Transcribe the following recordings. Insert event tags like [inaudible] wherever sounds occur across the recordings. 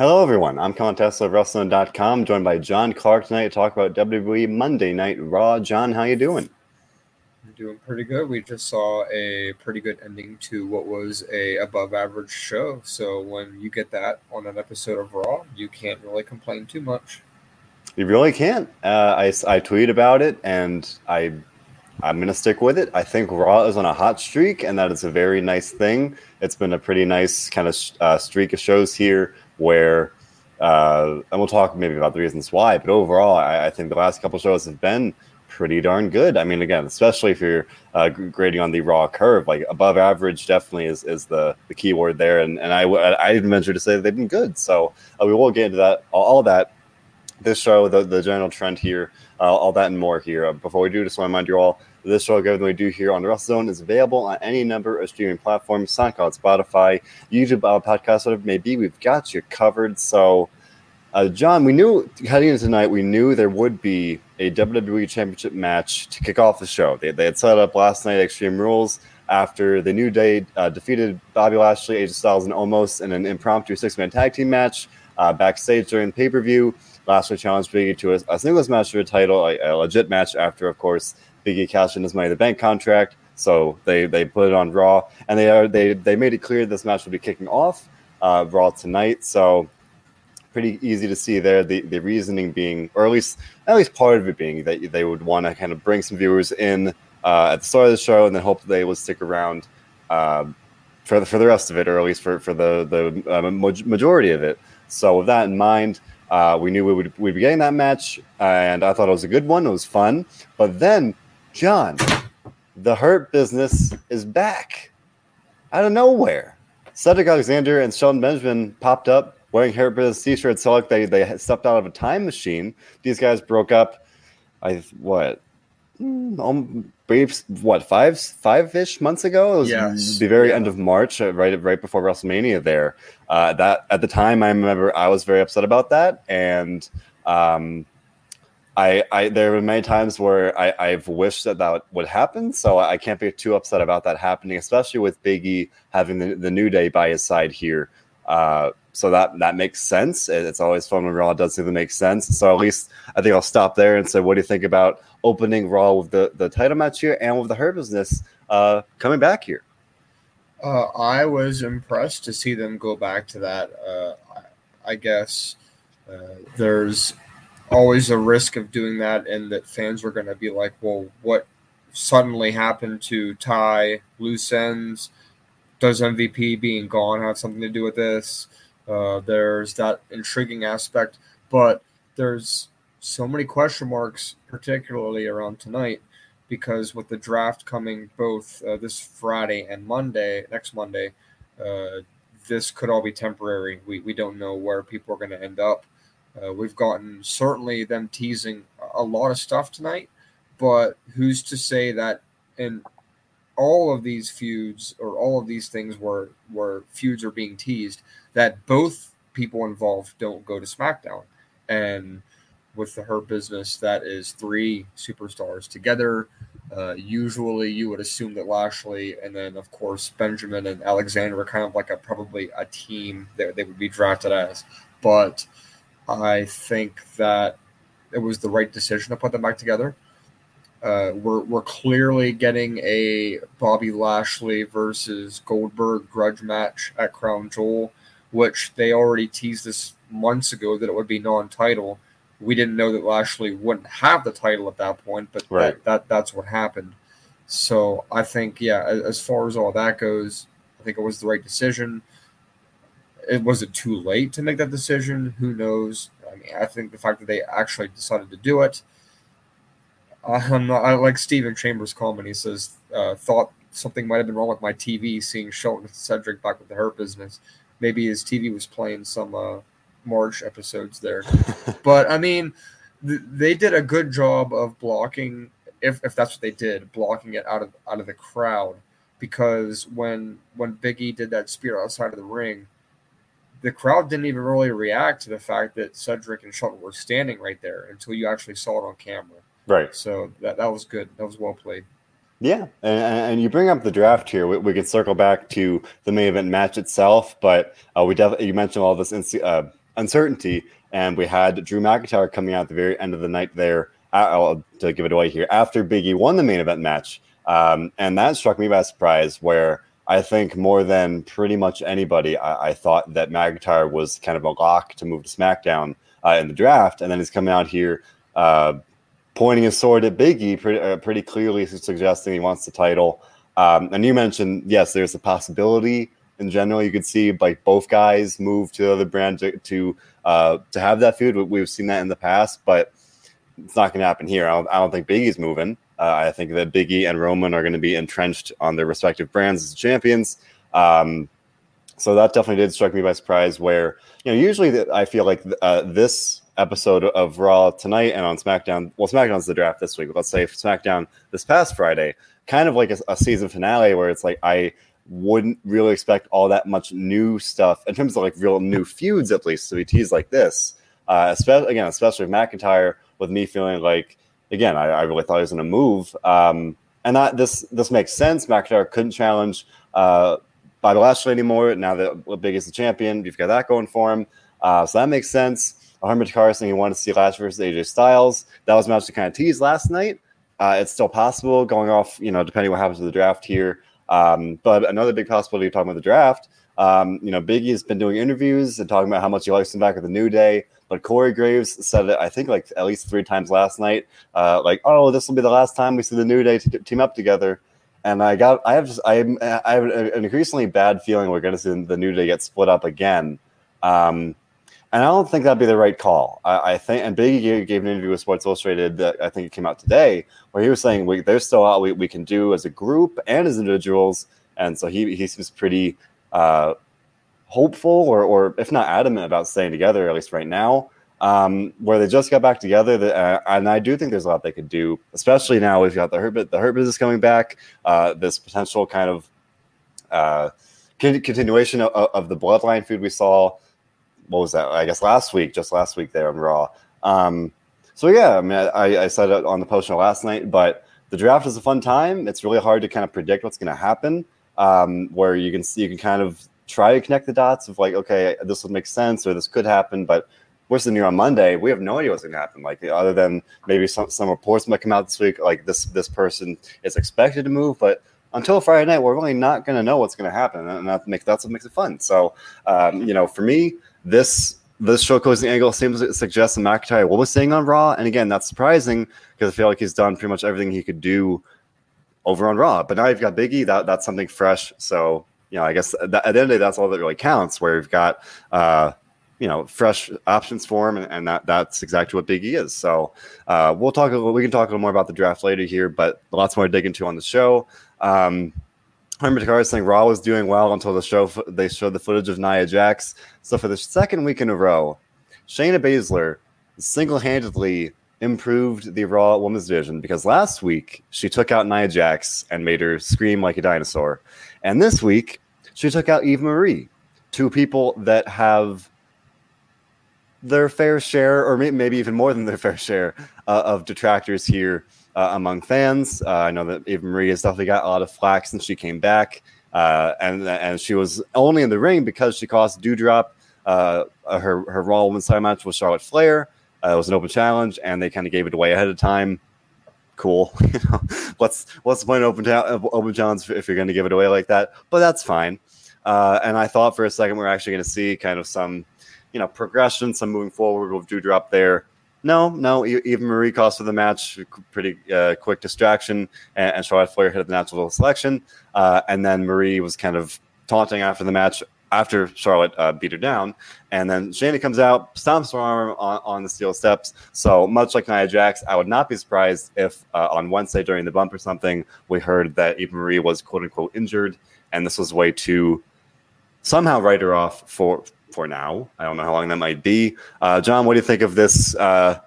Hello, everyone. I'm Colin Tessier of WrestleZone.com, joined by John Clark tonight to talk about WWE Monday Night Raw. John, how you doing? I'm doing pretty good. We just saw a pretty good ending to what was a above average show. So when you get that on an episode of Raw, you can't really complain too much. You really can't. Uh, I I tweet about it, and I I'm gonna stick with it. I think Raw is on a hot streak, and that is a very nice thing. It's been a pretty nice kind of uh, streak of shows here where, uh, and we'll talk maybe about the reasons why, but overall, I, I think the last couple shows have been pretty darn good. I mean, again, especially if you're uh, grading on the raw curve, like above average definitely is, is the, the key word there. And, and I, I didn't venture to say they've been good. So uh, we will get into that, all, that, this show, the, the general trend here, uh, all that and more here. Uh, before we do, just want to remind you all this show, everything we do here on the WrestleZone, is available on any number of streaming platforms SoundCloud, Spotify, YouTube, uh, podcast, whatever it may be. We've got you covered. So, uh, John, we knew heading into tonight, we knew there would be a WWE Championship match to kick off the show. They, they had set up last night Extreme Rules after the New Day uh, defeated Bobby Lashley, AJ Styles, and Omos in an impromptu six man tag team match uh, backstage during the pay per view. Lashley challenged Biggie to a, a singles match for the title, a, a legit match after, of course, Biggie cashed in his Money the Bank contract. So they they put it on Raw, and they are they they made it clear this match will be kicking off uh, Raw tonight. So pretty easy to see there. The the reasoning being, or at least at least part of it being that they would want to kind of bring some viewers in uh, at the start of the show, and then hope they would stick around um, for the for the rest of it, or at least for for the the uh, majority of it. So with that in mind. Uh, we knew we would we'd be getting that match, and I thought it was a good one. It was fun, but then John, the Hurt Business is back out of nowhere. Cedric Alexander and Shelton Benjamin popped up wearing Hurt Business t-shirts. So like they they stepped out of a time machine. These guys broke up. I what? Um, what five five ish months ago? It was yes. the very yeah. end of March, uh, right right before WrestleMania. There, uh, that at the time, I remember I was very upset about that, and um, I, I there were many times where I, I've wished that that would happen. So I can't be too upset about that happening, especially with Biggie having the, the New Day by his side here. Uh, so that that makes sense. It's always fun when Raw does something makes sense. So at least I think I'll stop there and say, what do you think about opening Raw with the, the title match here and with the Hurt Business uh, coming back here? Uh, I was impressed to see them go back to that. Uh, I guess uh, there's always a risk of doing that, and that fans are going to be like, well, what suddenly happened to Ty loose ends? Does MVP being gone have something to do with this? Uh, there's that intriguing aspect, but there's so many question marks, particularly around tonight, because with the draft coming both uh, this Friday and Monday, next Monday, uh, this could all be temporary. We, we don't know where people are going to end up. Uh, we've gotten certainly them teasing a lot of stuff tonight, but who's to say that in all of these feuds or all of these things where where feuds are being teased that both people involved don't go to SmackDown and with the Hurt Business that is three superstars together. Uh, usually, you would assume that Lashley and then, of course, Benjamin and Alexander are kind of like a probably a team that they would be drafted as. But I think that it was the right decision to put them back together. Uh, we're, we're clearly getting a Bobby Lashley versus Goldberg grudge match at Crown Jewel, which they already teased this months ago that it would be non-title. We didn't know that Lashley wouldn't have the title at that point, but right. that, that that's what happened. So I think, yeah, as far as all that goes, I think it was the right decision it was it too late to make that decision? Who knows? I mean, I think the fact that they actually decided to do it. I'm not, I like Stephen Chambers' comment. He says, uh, "Thought something might have been wrong with my TV, seeing Shelton and Cedric back with the Hurt Business. Maybe his TV was playing some uh, March episodes there. [laughs] but I mean, th- they did a good job of blocking, if if that's what they did, blocking it out of out of the crowd. Because when when Biggie did that spear outside of the ring, the crowd didn't even really react to the fact that Cedric and Shelton were standing right there until you actually saw it on camera. Right. So that, that was good. That was well played. Yeah, and, and you bring up the draft here. We, we can circle back to the main event match itself, but uh, we definitely you mentioned all this uh, uncertainty. And we had Drew McIntyre coming out at the very end of the night there uh, to give it away here after Biggie won the main event match. Um, and that struck me by surprise, where I think more than pretty much anybody, I, I thought that McIntyre was kind of a lock to move to SmackDown uh, in the draft. And then he's coming out here uh, pointing his sword at Biggie, pretty, uh, pretty clearly suggesting he wants the title. Um, and you mentioned, yes, there's a possibility in general. You could see like both guys move to the other brand to to, uh, to have that feud. We've seen that in the past, but it's not going to happen here. I don't, I don't think Biggie's moving. Uh, I think that Biggie and Roman are going to be entrenched on their respective brands as champions. Um, so that definitely did strike me by surprise. Where you know usually the, I feel like uh, this episode of Raw tonight and on SmackDown. Well, SmackDown's the draft this week. But let's say SmackDown this past Friday, kind of like a, a season finale where it's like I wouldn't really expect all that much new stuff in terms of like real new feuds, at least to be teased like this. Uh, especially again, especially McIntyre, with me feeling like again, I, I really thought he was going to move. Um, and that this this makes sense. McIntyre couldn't challenge uh, Bobby Lashley anymore. Now that Big is the champion, you've got that going for him. Uh, so that makes sense. Ahmed Carson, he wanted to see Lashley versus AJ Styles. That was a match to kind of tease last night. Uh, it's still possible going off, you know, depending what happens to the draft here. Um, but another big possibility talking about the draft, um, you know, Biggie has been doing interviews and talking about how much he likes him back at the New Day. But Corey Graves said it, I think, like at least three times last night. Uh, like, oh, this will be the last time we see the New Day t- team up together. And I got, I have, just, I, I have an increasingly bad feeling we're going to see the New Day get split up again. Um, and I don't think that'd be the right call. I, I think, and Biggie gave, gave, an interview with Sports Illustrated that I think it came out today, where he was saying we, there's still a lot we, we can do as a group and as individuals. And so he, he seems pretty uh, hopeful, or, or if not adamant about staying together, at least right now. Um, where they just got back together, that, uh, and I do think there's a lot they could do, especially now we've got the Hurt, the Hurt business coming back, uh, this potential kind of uh, continuation of, of the Bloodline feud we saw what was that? I guess last week, just last week there on Raw. Um, so yeah, I mean, I, I said it on the post show last night, but the draft is a fun time. It's really hard to kind of predict what's going to happen. Um, where you can see, you can kind of try to connect the dots of like, okay, this would make sense or this could happen, but we're sitting here on Monday. We have no idea what's going to happen. Like other than maybe some some reports might come out this week, like this this person is expected to move, but until Friday night, we're really not going to know what's going to happen, and that makes that's what makes it fun. So, um, you know, for me, this this show closing angle seems to suggest that McIntyre will be staying on Raw, and again, that's surprising because I feel like he's done pretty much everything he could do over on Raw. But now you've got Biggie, that that's something fresh. So you know, I guess at the end of the day, that's all that really counts. Where you've got uh, you know fresh options for him, and, and that that's exactly what Biggie is. So uh, we'll talk. We can talk a little more about the draft later here, but lots more to dig into on the show. Um, Remember Takara saying Raw was doing well until the show they showed the footage of Nia Jax. So for the second week in a row, Shayna Baszler single-handedly improved the Raw Women's Division because last week she took out Nia Jax and made her scream like a dinosaur, and this week she took out Eva Marie, two people that have their fair share, or maybe even more than their fair share, uh, of detractors here uh, among fans. Uh, I know that Eva Marie has definitely got a lot of flack since she came back, uh, and and she was only in the ring because she cost Doudrop uh, her her Raw Women's Title match with Charlotte Flair. Uh, it was an open challenge, and they kind of gave it away ahead of time. Cool, [laughs] what's what's the point of open ta- open challenge if you're going to give it away like that? But that's fine. Uh, and I thought for a second we are actually going to see kind of some, you know, progression, some moving forward with Doudrop there. No, no. Eva Marie cost for the match, pretty uh, quick distraction, and, and, Charlotte Flair hit the natural selection. Uh, and then Marie was kind of taunting after the match after Charlotte uh, beat her down. And then Shayna comes out, stomps her arm on, on, the steel steps. So much like Nia Jax, I would not be surprised if uh, on Wednesday during the bump or something, we heard that Eva Marie was quote unquote injured, and this was a way to somehow write her off for for now. I don't know how long that might be. Uh, John, what do you think of this? Uh,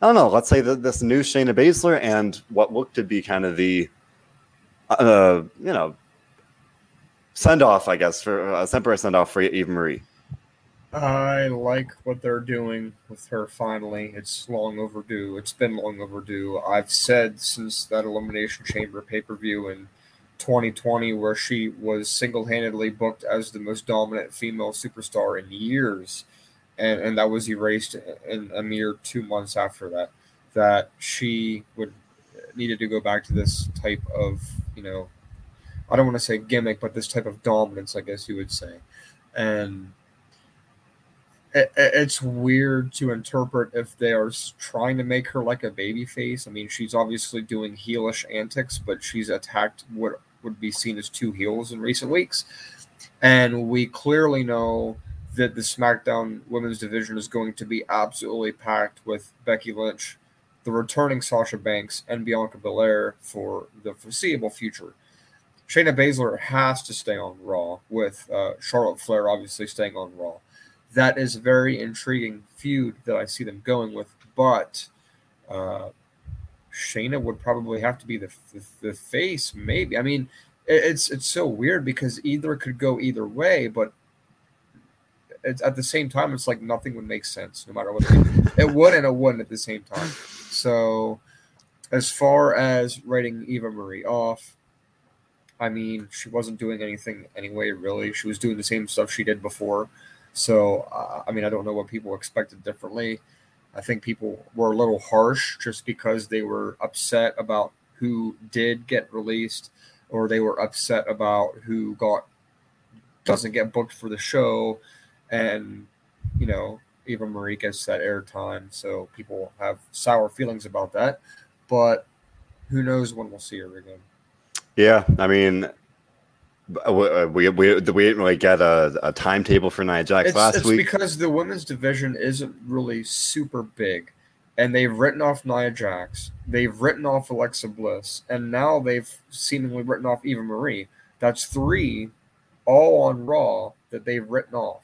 I don't know. Let's say that this new Shayna Baszler and what looked to be kind of the, uh, you know, send off, I guess, for a uh, temporary send off for Eva Marie. I like what they're doing with her finally. It's long overdue. It's been long overdue. I've said since that Elimination Chamber pay per view in 2020, where she was single handedly booked as the most dominant female superstar in years, and and that was erased in a mere two months after that. That she would needed to go back to this type of you know, I don't want to say gimmick, but this type of dominance, I guess you would say, and it, it's weird to interpret if they are trying to make her like a baby face. I mean, she's obviously doing heelish antics, but she's attacked what would be seen as two heels in recent weeks. And we clearly know that the SmackDown women's division is going to be absolutely packed with Becky Lynch, the returning Sasha Banks, and Bianca Belair for the foreseeable future. Shayna Baszler has to stay on Raw, with uh, Charlotte Flair obviously staying on Raw that is a very intriguing feud that I see them going with. But uh, Shayna would probably have to be the, the, the face, maybe. I mean, it's it's so weird because either could go either way, but it's, at the same time, it's like nothing would make sense no matter what. it would and it wouldn't at the same time. So, as far as writing Eva Marie off, I mean, she wasn't doing anything anyway. Really, she was doing the same stuff she did before. So, uh, I mean, I don't know what people expected differently. I think people were a little harsh just because they were upset about who did get released or they were upset about who got doesn't get booked for the show and you know Eva Marie gets that airtime so people have sour feelings about that but who knows when we'll see her again yeah I mean uh, we, we, we, didn't really get a, a timetable for Nia Jax it's, last it's week. because the women's division isn't really super big. And they've written off Nia Jax. They've written off Alexa Bliss. And now they've seemingly written off Eva Marie. That's three all on Raw that they've written off.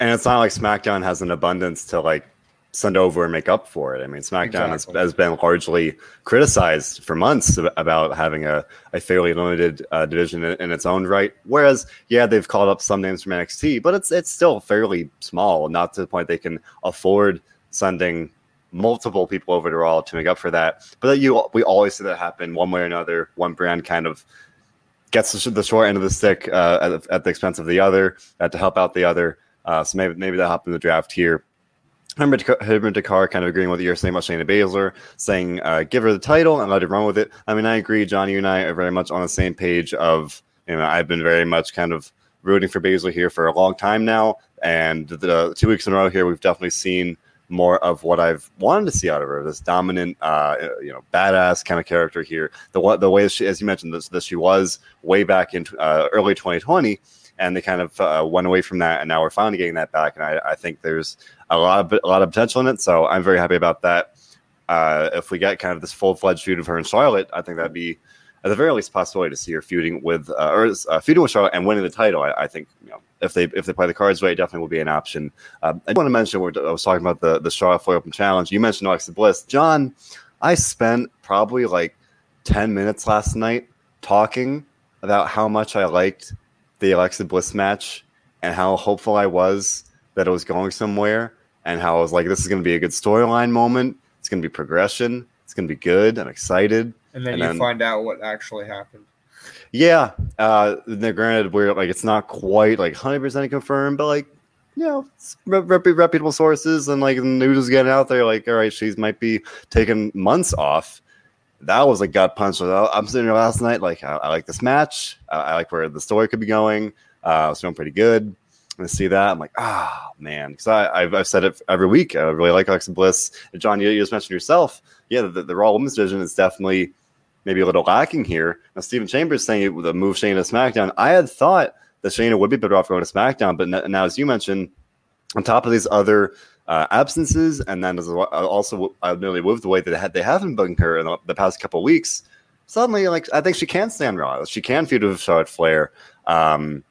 And it's not like SmackDown has an abundance to like send over and make up for it. I mean, SmackDown exactly. has, has, been largely criticized for months about having a, a fairly limited uh, division in, in, its own right. Whereas, yeah, they've called up some names from NXT, but it's it's still fairly small, not to the point they can afford sending multiple people over to Raw to make up for that. But that you we always see that happen one way or another. One brand kind of gets the short end of the stick uh, at, at, the expense of the other, uh, to help out the other. Uh, so maybe maybe that happened in the draft here. Herman Dakar kind of agreeing with what you're saying about Shayna Baszler, saying uh, give her the title and let her run with it. I mean, I agree. John, you and I are very much on the same page. Of you know, I've been very much kind of rooting for Baszler here for a long time now, and the two weeks in a row here, we've definitely seen more of what I've wanted to see out of her. This dominant, uh, you know, badass kind of character here. The the way she, as you mentioned, this that she was way back in uh, early 2020 and they kind of uh, went away from that, and now we're finally getting that back. And I, I, think there's a lot of a lot of potential in it, so I'm very happy about that. Uh, if we get kind of this full fledged feud of her and Charlotte, I think that'd be at the very least possibility to see her feuding with uh, or uh, feuding with Charlotte and winning the title. I, I, think you know if they if they play the cards right, definitely will be an option. Um, I want to mention what I was talking about the the Charlotte Flair Open Challenge. You mentioned Alexa Bliss, John. I spent probably like ten minutes last night talking about how much I liked the Alexa Bliss match and how hopeful I was that it was going somewhere and how I was like, this is going to be a good storyline moment. It's going to be progression. It's going to be good. I'm excited. And then and you then, find out what actually happened. Yeah. Uh, granted, we're like, it's not quite like 100% confirmed, but like, you know, rep- reputable sources and like the news is getting out there. Like, all right, she might be taking months off that was a gut punch. I'm sitting here last night, like I, I like this match. I, I, like where the story could be going. Uh, I was feeling pretty good. To see that, I'm like, ah, oh, man, because I've, I've said it every week. I really like Alexa Bliss. John, you, you just mentioned yourself. Yeah, the, the Raw Women's Division is definitely maybe a little lacking here. Now, Stephen Chambers saying the move Shayna to SmackDown. I had thought that Shayna would be better off going to SmackDown, but now, as you mentioned, on top of these other uh, absences, and then as well, uh, also admittedly with the way that they, haven't booking her in the, past couple weeks, suddenly like I think she can stand Raw. She can feud with Charlotte Flair, um,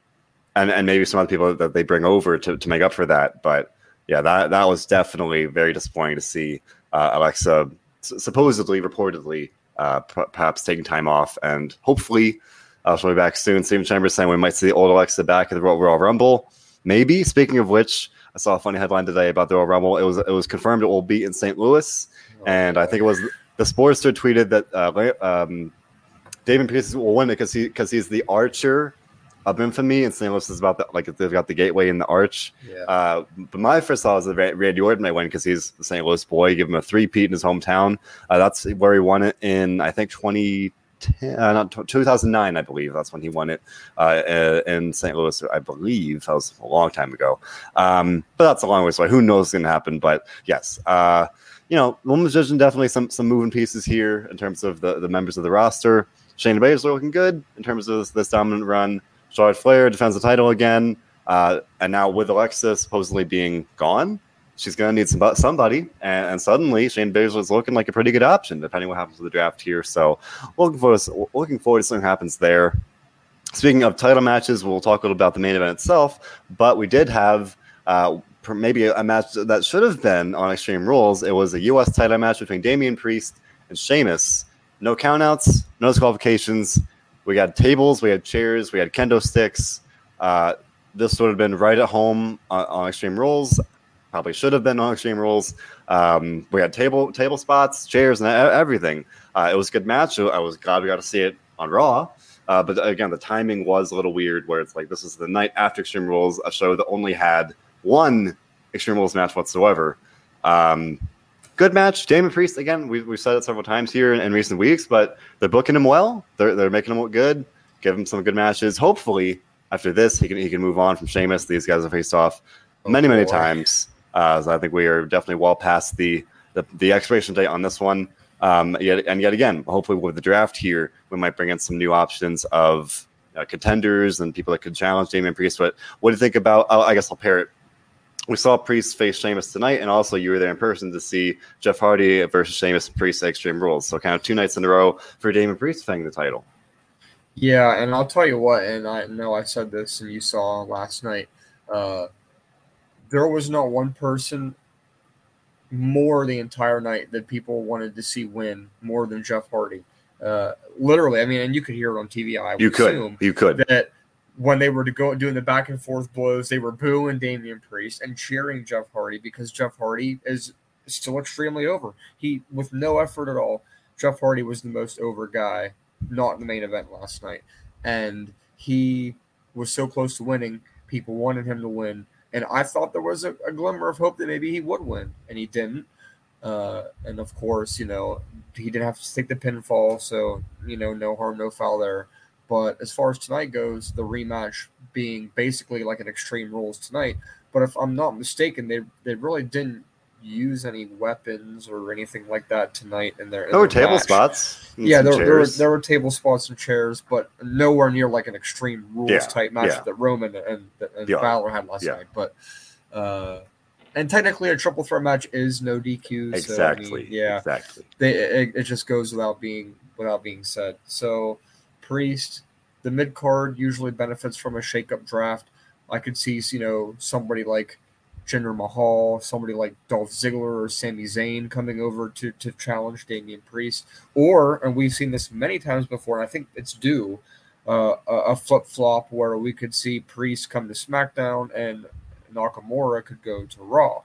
and and maybe some other people that they bring over to, to make up for that. But yeah, that that was definitely very disappointing to see uh, Alexa supposedly, reportedly, uh, perhaps taking time off, and hopefully uh, she'll be back soon. Stephen Chambers saying we might see old Alexa back at the Royal Rumble. Maybe. Speaking of which, I saw a funny headline today about the Royal Rumble. It was it was confirmed it will be in St. Louis, oh, and I think it was the Sportster tweeted that uh, um, David Pearce will win it because he because he's the archer of infamy, and St. Louis is about the, like they've got the gateway and the arch. Yeah. Uh, but my first thought was that Randy Orton might win because he's the St. Louis boy. Give him a three peat in his hometown. Uh, that's where he won it in I think 2010, uh, not 2009, I believe. That's when he won it uh, uh, in St. Louis. I believe that was a long time ago. Um, but that's a long way away. Who knows what's going to happen? But yes. Uh, you know, women's division definitely some some moving pieces here in terms of the, the members of the roster. Shayna Baszler looking good in terms of this, this dominant run. Charlotte Flair defends the title again, uh, and now with Alexa supposedly being gone, she's going to need some, somebody. And, and suddenly, Shayna Baszler is looking like a pretty good option, depending what happens with the draft here. So, looking forward to, looking forward to something happens there. Speaking of title matches, we'll talk a little about the main event itself, but we did have. Uh, maybe a match that should have been on Extreme Rules. It was a U.S. title match between Damian Priest and Sheamus. No countouts, no disqualifications. We had tables, we had chairs, we had kendo sticks. Uh, this would have been right at home on, on, Extreme Rules. Probably should have been on Extreme Rules. Um, we had table table spots, chairs, and everything. Uh, it was a good match. I was glad we got to see it on Raw. Uh, but again, the timing was a little weird, where it's like this is the night after Extreme Rules, a show that only had one Extreme Rules match whatsoever. Um, good match. Damian Priest, again, we, we've said it several times here in, in, recent weeks, but they're booking him well. They're, they're making him look good, give him some good matches. Hopefully, after this, he can, he can move on from Sheamus. These guys have faced off oh, many, many times. Uh, so I think we are definitely well past the, the, the expiration date on this one. Um, yet, and yet again, hopefully with the draft here, we might bring in some new options of uh, contenders and people that could challenge Damian Priest. But what do you think about? Oh, I guess I'll pair it we saw Priest face Sheamus tonight, and also you were there in person to see Jeff Hardy versus Sheamus Priest Extreme Rules. So kind of two nights in a row for Damian Priest defending the title. Yeah, and I'll tell you what, and I know I said this and you saw last night. Uh, there was not one person more the entire night that people wanted to see win more than Jeff Hardy. Uh, literally, I mean, and you could hear it on TV. I you could, you could that when they were to go doing the back and forth blows, they were booing Damian Priest and cheering Jeff Hardy because Jeff Hardy is still extremely over. He with no effort at all. Jeff Hardy was the most over guy, not in the main event last night, and he was so close to winning. People wanted him to win, and I thought there was a, a glimmer of hope that maybe he would win, and he didn't. Uh, and of course, you know, he didn't have to take the pinfall, so you know, no harm, no foul there. But as far as tonight goes, the rematch being basically like an Extreme Rules tonight. But if I'm not mistaken, they they really didn't use any weapons or anything like that tonight in their. There were table match. spots. Yeah, there, there, were there were table spots and chairs, but nowhere near like an Extreme Rules yeah, type match yeah. that Roman and, and yeah. Balor had last night. But uh, and technically, a triple threat match is no DQ. Exactly. So, I mean, yeah. Exactly. They, it, it just goes without being without being said. So Priest. The mid card usually benefits from a shake-up draft. I could see, you know, somebody like Jinder Mahal, somebody like Dolph Ziggler or Sami Zayn coming over to to challenge Damian Priest, or and we've seen this many times before, and I think it's due uh, a, flip flop where we could see Priest come to SmackDown and Nakamura could go to Raw.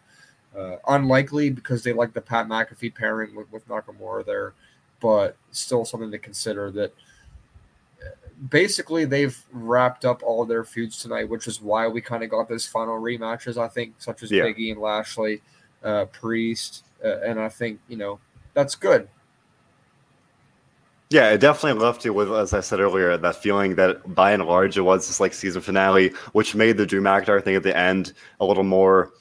Uh, unlikely because they like the Pat McAfee pairing with, with Nakamura there, but still something to consider that basically they've wrapped up all their feuds tonight, which is why we kind of got those final rematches. I think, such as yeah. Biggie and Lashley, uh, Priest, uh, and I think you know that's good. Yeah, it definitely left you with, as I said earlier, that feeling that by and large it was just like season finale, which made the Drew McIntyre thing at the end a little more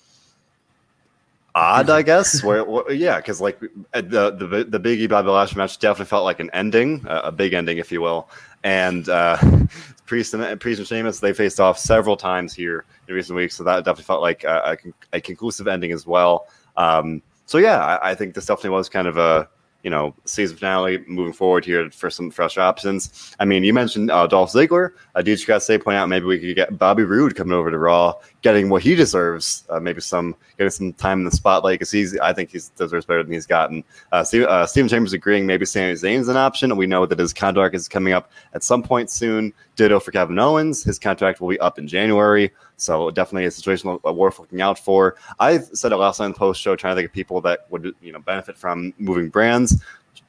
odd, I guess. [laughs] where, where yeah, because like the the the Biggie Bobby Lashley match definitely felt like an ending, uh, a big ending, if you will. And uh, [laughs] Priest and Priest and Sheamus they faced off several times here in recent weeks, so that definitely felt like a, a, conclusive ending as well. Um, so yeah, I, I think this definitely was kind of a you know, season finale moving forward here for some fresh options. I mean, you mentioned uh, Dolph Ziggler. Uh, did you guys say point out maybe we could get Bobby Roode coming over to Raw, getting what he deserves, uh, maybe some getting some time in the spotlight because he's I think he deserves better than he's gotten. Uh, Steve, uh, Stephen Chambers agreeing maybe Sami Zayn's an option. We know that his contract is coming up at some point soon. Ditto for Kevin Owens. His contract will be up in January. So definitely a situation worth looking out for. I said it last night in the post show, trying to think of people that would you know benefit from moving brands.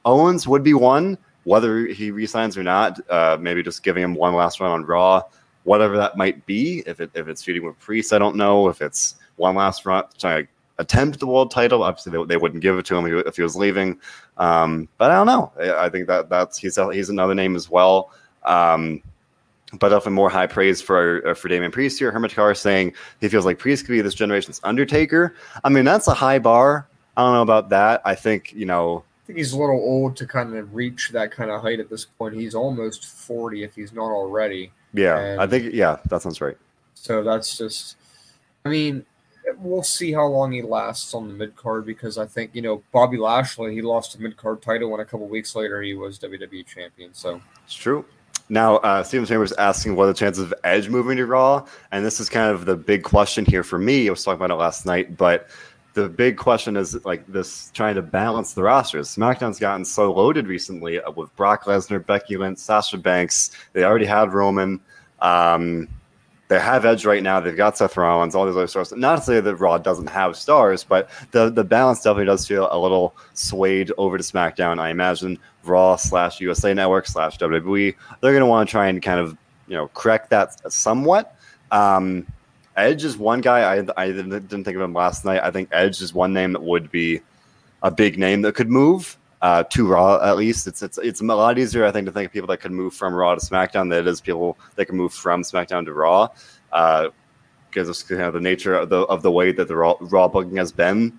Owens would be one, whether he resigns or not. Uh, maybe just giving him one last run on Raw. whatever that might be. If it if it's feuding with Priest, I don't know. If it's one last run trying to attempt the world title, obviously they, they wouldn't give it to him if he was leaving. Um, but I don't know. I think that that's he's he's another name as well. Um, but often more high praise for uh, for Damian Priest here. Hermit Carr saying he feels like Priest could be this generation's Undertaker. I mean, that's a high bar. I don't know about that. I think you know. Think he's a little old to kind of reach that kind of height at this point. He's almost forty if he's not already. Yeah, and I think yeah, that sounds right. So that's just. I mean, we'll see how long he lasts on the mid card because I think you know Bobby Lashley he lost a mid card title and a couple weeks later he was WWE champion. So it's true. Now, uh, Steven Chambers asking what are the chances of Edge moving to Raw, and this is kind of the big question here for me. I was talking about it last night, but the big question is like this trying to balance the rosters. SmackDown's gotten so loaded recently uh, with Brock Lesnar, Becky Lynch, Sasha Banks. They already had Roman. Um, they have Edge right now. They've got Seth Rollins, all these other stars. Not to say that Raw doesn't have stars, but the the balance definitely does feel a little swayed over to SmackDown. I imagine Raw slash USA Network slash WWE. They're going to want to try and kind of you know correct that somewhat. Um, Edge is one guy I I didn't think of him last night. I think Edge is one name that would be a big name that could move uh, to Raw at least. It's it's it's a lot easier, I think, to think of people that could move from Raw to SmackDown than it is people that can move from SmackDown to Raw. Uh, because of kind of the nature of the of the way that the Raw, Raw booking has been.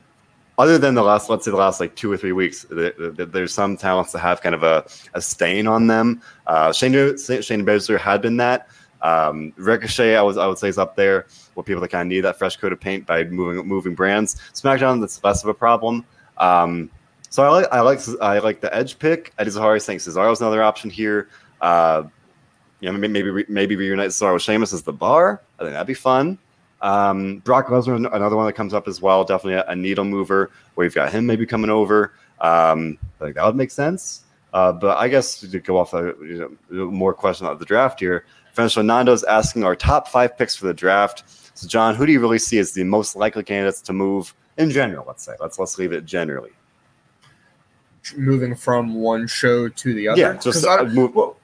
Other than the last, let's say the last like two or three weeks, there's some talents that have kind of a, a stain on them. Uh, Shane Shayna Baszler had been that. Um, Ricochet, I was I would say is up there with people that kind of need that fresh coat of paint by moving moving brands. SmackDown, that's less of a problem. Um, so I like I like I like the edge pick. Eddie Cesaro saying Cesaro's another option here. Uh, you know, maybe maybe reunite Cesaro with Sheamus as the bar. I think that'd be fun. Um, Brock Lesnar, another one that comes up as well. Definitely a, a needle mover. We've got him maybe coming over. Um, I think that would make sense. Uh, but I guess to go off a you know, more question of the draft here, Nando's asking our top five picks for the draft. So, John, who do you really see as the most likely candidates to move in general? Let's say let's let's leave it generally moving from one show to the other. Yeah, just I, move. Well,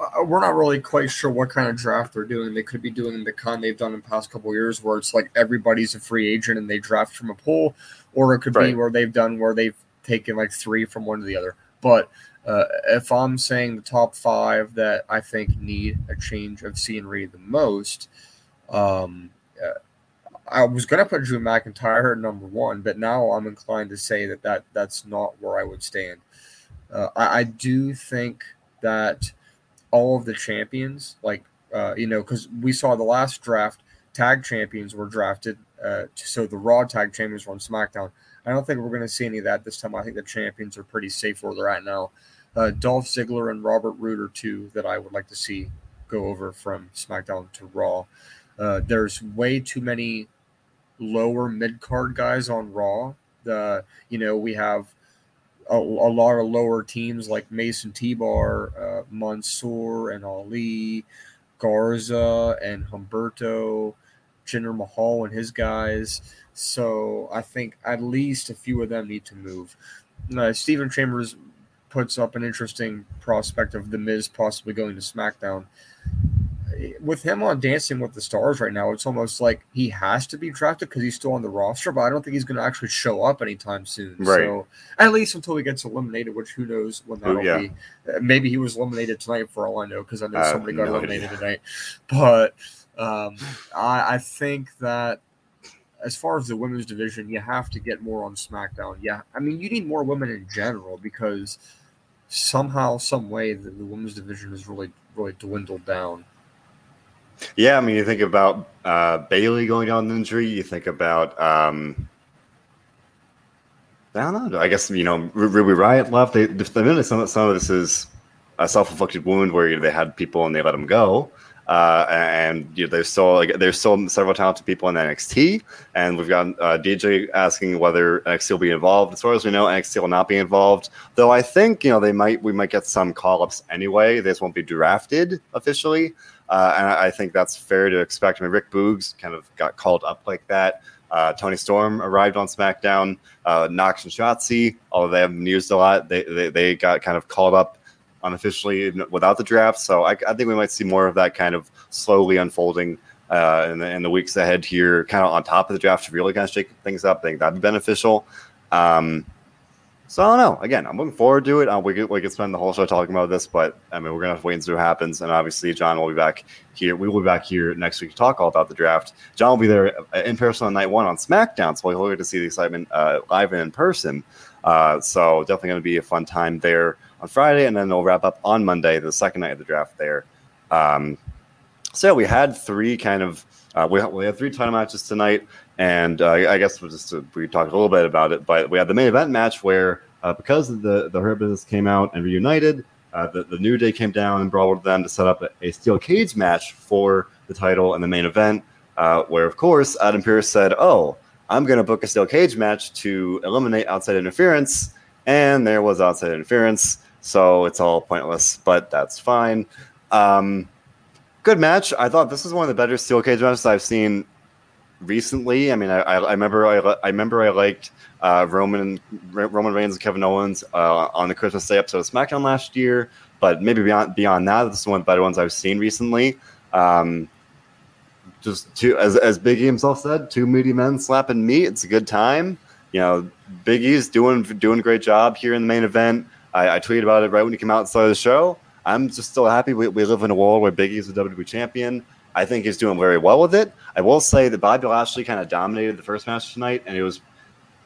uh, we're not really quite sure what kind of draft they're doing. They could be doing the con they've done in the past couple years, where it's like everybody's a free agent and they draft from a pool, or it could right. be where they've done where they've taken like three from one to the other. But uh, if I'm saying the top five that I think need a change of scenery the most, um, uh, I was going to put Drew McIntyre at number one, but now I'm inclined to say that, that that's not where I would stand. Uh, I, I, do think that all of the champions, like, uh, you know, because we saw the last draft, tag champions were drafted. Uh, so the Raw tag champions were on SmackDown. I don't think we're going to see any of that this time. I think the champions are pretty safe where they're at now. Uh, Dolph Ziggler and Robert Roode are two that I would like to see go over from SmackDown to Raw. Uh, there's way too many lower mid card guys on Raw. The you know we have a, a lot of lower teams like Mace and T-Bar, uh, Mansoor, and Ali, Garza, and Humberto, Jinder Mahal, and his guys. So I think at least a few of them need to move. Uh, Stephen Chambers puts up an interesting prospect of the Miz possibly going to SmackDown with him on Dancing with the Stars right now, it's almost like he has to be drafted because he's still on the roster, but I don't think he's going to actually show up anytime soon. Right. So at least until he gets eliminated, which who knows when that'll Ooh, yeah. be. Uh, maybe he was eliminated tonight for all I know because I know somebody got no eliminated idea. tonight. But um, I, I think that as far as the women's division, you have to get more on SmackDown. Yeah, I mean you need more women in general because somehow, some way, the, the women's division has really, really dwindled down. Yeah, I mean, you think about uh, Bayley going down with injury. You think about, um, I don't know. I guess you know, Ruby Riott left. They, the some some of this is a self-inflicted wound where they had people and they let them go. Uh, and you know, there's still like there's still several talented people in NXT, and we've got uh, DJ asking whether NXT will be involved. As far as we know, NXT will not be involved. Though I think you know they might we might get some call ups anyway. Just won't be drafted officially. Uh, and I, I, think that's fair to expect. I mean, Rick Boogs kind of got called up like that. Uh, Toni Storm arrived on SmackDown. Uh, Nox and Shotzi, although they haven't used a lot, they, they, they got kind of called up unofficially without the draft. So I, I think we might see more of that kind of slowly unfolding uh, in, the, in the weeks ahead here, kind of on top of the draft to really kind of shake things up. I think that'd be beneficial. Um, so I don't know. Again, I'm looking forward to it. Uh, we could we could spend the whole show talking about this, but I mean, we're gonna have to wait and see what happens. And obviously, John will be back here. We will be back here next week to talk all about the draft. John will be there uh, in person on night one on SmackDown, so we'll get to see the excitement uh, live and in person. Uh, so definitely to be a fun time there on Friday, and then we'll wrap up on Monday, the second night of the draft there. Um, so yeah, we had three kind of uh, we, we had three title matches tonight, and uh, I guess we'll just we talked a little bit about it, but we had the main event match where uh, because the the Hurt Business came out and reunited, uh, the the New Day came down and brought them to set up a, a, steel cage match for the title and the main event, uh, where of course Adam Pearce said, "Oh, I'm going to book a steel cage match to eliminate outside interference," and there was outside interference, so it's all pointless, but that's fine. Um, good match. I thought this was one of the better steel cage matches I've seen recently. I mean, I, I remember I, I remember I liked uh, Roman Roman Reigns and Kevin Owens uh, on the Christmas Day episode of SmackDown last year, but maybe beyond beyond that, this is one of the better ones I've seen recently. Um, just two, as as Biggie himself said, two meaty men slapping meat. It's a good time. You know, Biggie's doing doing a great job here in the main event. I, I tweeted about it right when he came out and started the show. I'm just still happy we, we live in a world where Biggie's the WWE champion. I think he's doing very well with it. I will say that Bobby Lashley kind of dominated the first match tonight, and it was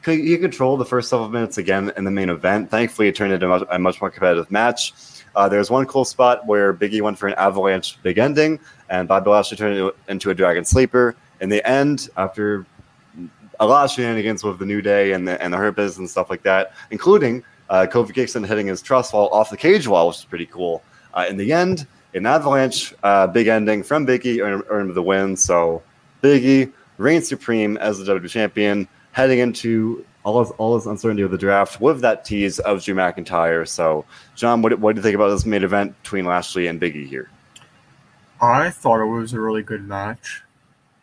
he controlled the first several minutes again in the main event. Thankfully, it turned into a much, more competitive match. Uh, there's one cool spot where Biggie went for an avalanche big ending, and Bobby Lashley turned it into a dragon sleeper. In the end, after a lot of shenanigans with the New Day and the and the Hurt and stuff like that, including uh, Kofi Kingston hitting his trust wall off the cage wall, which is pretty cool. Uh, in the end, an avalanche, uh, big ending from Biggie earned, earned the win. So Biggie reigns supreme as the WWE champion, heading into all this, all his uncertainty of the draft with that tease of Drew McIntyre. So, John, what, what do you think about this main event between Lashley and Biggie here? I thought it was a really good match.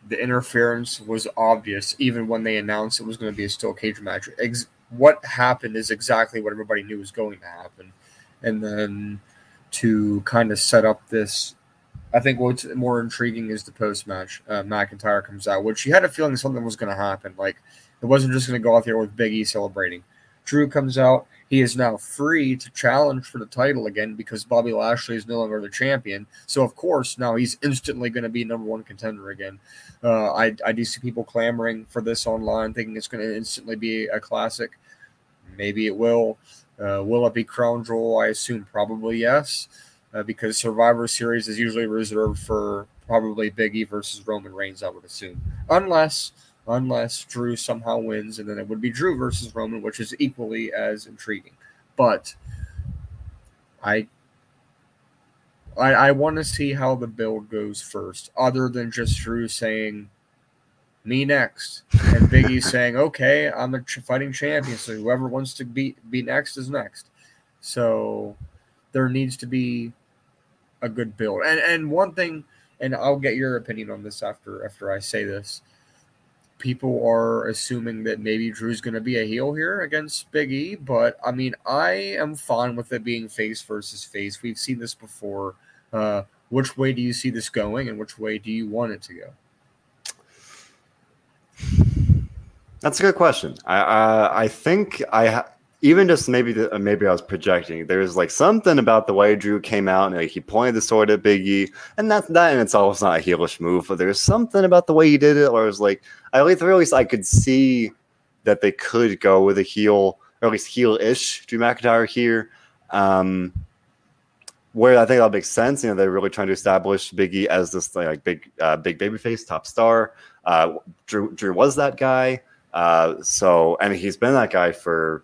The interference was obvious, even when they announced it was going to be a steel cage match. What happened is exactly what everybody knew was going to happen. And then to kind of set up this. I think what's more intriguing is the post match. Uh, McIntyre comes out, which you had a feeling something was going to happen. Like it wasn't just going to go out there with Big E celebrating. Drew comes out. He is now free to challenge for the title again because Bobby Lashley is no longer the champion. So of course now he's instantly going to be number one contender again. Uh, I I do see people clamoring for this online, thinking it's going to instantly be a classic. Maybe it will. Uh, will it be Crown Jewel? I assume probably yes, uh, because Survivor Series is usually reserved for probably Big E versus Roman Reigns. I would assume, unless unless Drew somehow wins, and then it would be Drew versus Roman, which is equally as intriguing. But I I, I want to see how the build goes first, other than just Drew saying me next. And Biggie [laughs] saying, okay, I'm a fighting champion. So whoever wants to be, be next is next. So there needs to be a good build. And, and one thing, and I'll get your opinion on this after, after I say this. People are assuming that maybe Drew's going to be a heel here against Big E, but I mean, I am fine with it being face versus face. We've seen this before. Uh, which way do you see this going, and which way do you want it to go? That's a good question. I uh, I think I ha- even just maybe the, uh, maybe I was projecting. There's like something about the way Drew came out and like he pointed the sword at Biggie, and that that in itself is not a heelish move, but there's something about the way he did it, or it was like at least at least I could see that they could go with a heel or at least heel-ish Drew McIntyre here. Um, where I think that makes sense. You know, they're really trying to establish Biggie as this like big, uh, big babyface, top star. Uh, Drew, Drew was that guy. Uh, so, and he's been that guy for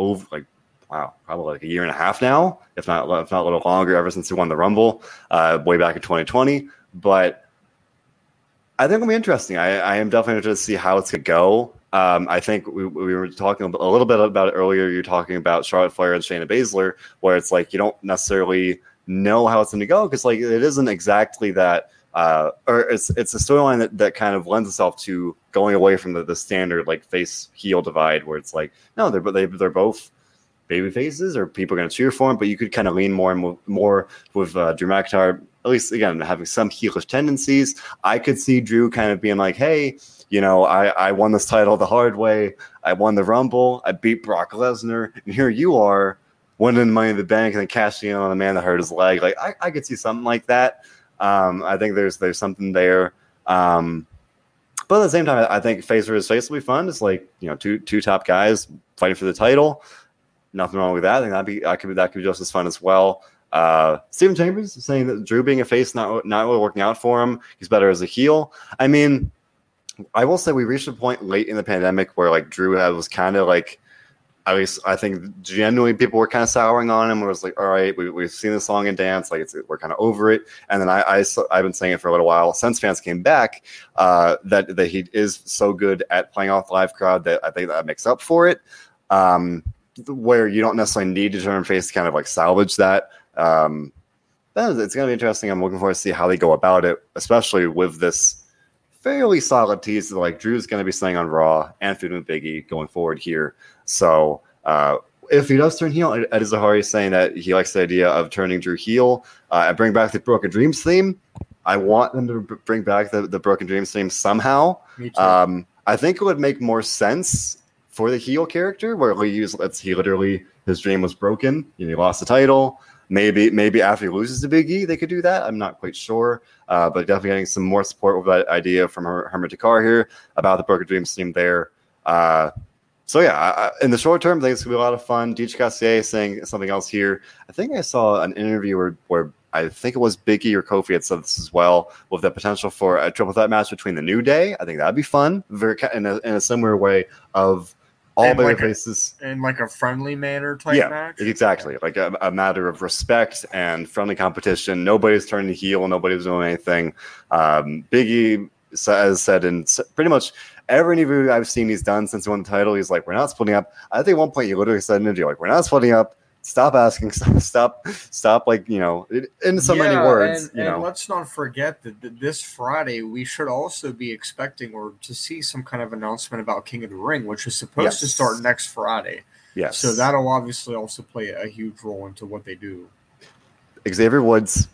over like wow, probably like a year and a half now, if not if not a little longer, ever since he won the Rumble uh, way back in 2020. But I think it'll be interesting. I, I am definitely interested to see how it's gonna go. Um, I think we, we were talking a little bit about it earlier. You're talking about Charlotte Flair and Shayna Baszler, where it's like you don't necessarily know how it's going to go because like it isn't exactly that uh, or it's it's a storyline that, that kind of lends itself to going away from the, the standard like face heel divide where it's like no they're they, they're both baby faces or people are going to cheer for him, but you could kind of lean more and more with uh, Drew McIntyre. At least again having some heelish tendencies. I could see Drew kind of being like, "Hey, you know, I I won this title the hard way. I won the Rumble. I beat Brock Lesnar, and here you are." winning Money in the Bank and then cashing in on a man that hurt his leg. Like I, I could see something like that. Um, I think there's there's something there. Um, but at the same time, I think face versus face will be fun. It's like you know two two top guys fighting for the title. Nothing wrong with that. I think that'd be that could be that could be just as fun as well. Uh, Stephen Chambers saying that Drew being a face not not really working out for him. He's better as a heel. I mean, I will say we reached a point late in the pandemic where like Drew was kind of like at least I think genuinely people were kind of souring on him. It was like, all right, we, we've seen this song and dance, like it's, we're kind of over it. And then I, I have been saying it for a little while since fans came back uh, that that he is so good at playing off live crowd that I think that makes up for it. Um, where you don't necessarily need to turn face to kind of like salvage that. Um, it's going to be interesting. I'm looking forward to see how they go about it, especially with this fairly solid tease that like Drew's going to be staying on Raw and feuding with Biggie going forward here. So uh, if he does turn heel, Ed Zahari is saying that he likes the idea of turning Drew heel uh, and bring back the Broken Dreams theme. I want them to bring back the, the Broken Dreams theme somehow. Um, I think it would make more sense for the heel character where he use let's he literally his dream was broken, you know, he lost the title. Maybe maybe after he loses to Big E, they could do that. I'm not quite sure, uh, but definitely getting some more support with that idea from her, Hermit Takar here about the Broken Dreams team there. Uh, so yeah, I, in the short term, I think it's gonna be a lot of fun. Deej Cassier saying something else here. I think I saw an interview where, where I think it was Biggie or Kofi had said this as well, with the potential for a triple threat match between the New Day. I think that'd be fun, very in a, in a similar way of all baby like faces in like a friendly manner type yeah, match. Exactly, like a, a, matter of respect and friendly competition. Nobody's turning heel, nobody's doing anything. Um, Biggie has said in pretty much every interview I've seen he's done since he won the title, he's like, "We're not splitting up." I think at one point he literally said in an interview, "Like, we're not splitting up." Stop asking. [laughs] Stop. Stop. Like you know, in so yeah, many words. And, you and know, let's not forget that this Friday we should also be expecting or to see some kind of announcement about King of the Ring, which is supposed yes. to start next Friday. Yes. So that'll obviously also play a huge role into what they do. Xavier Woods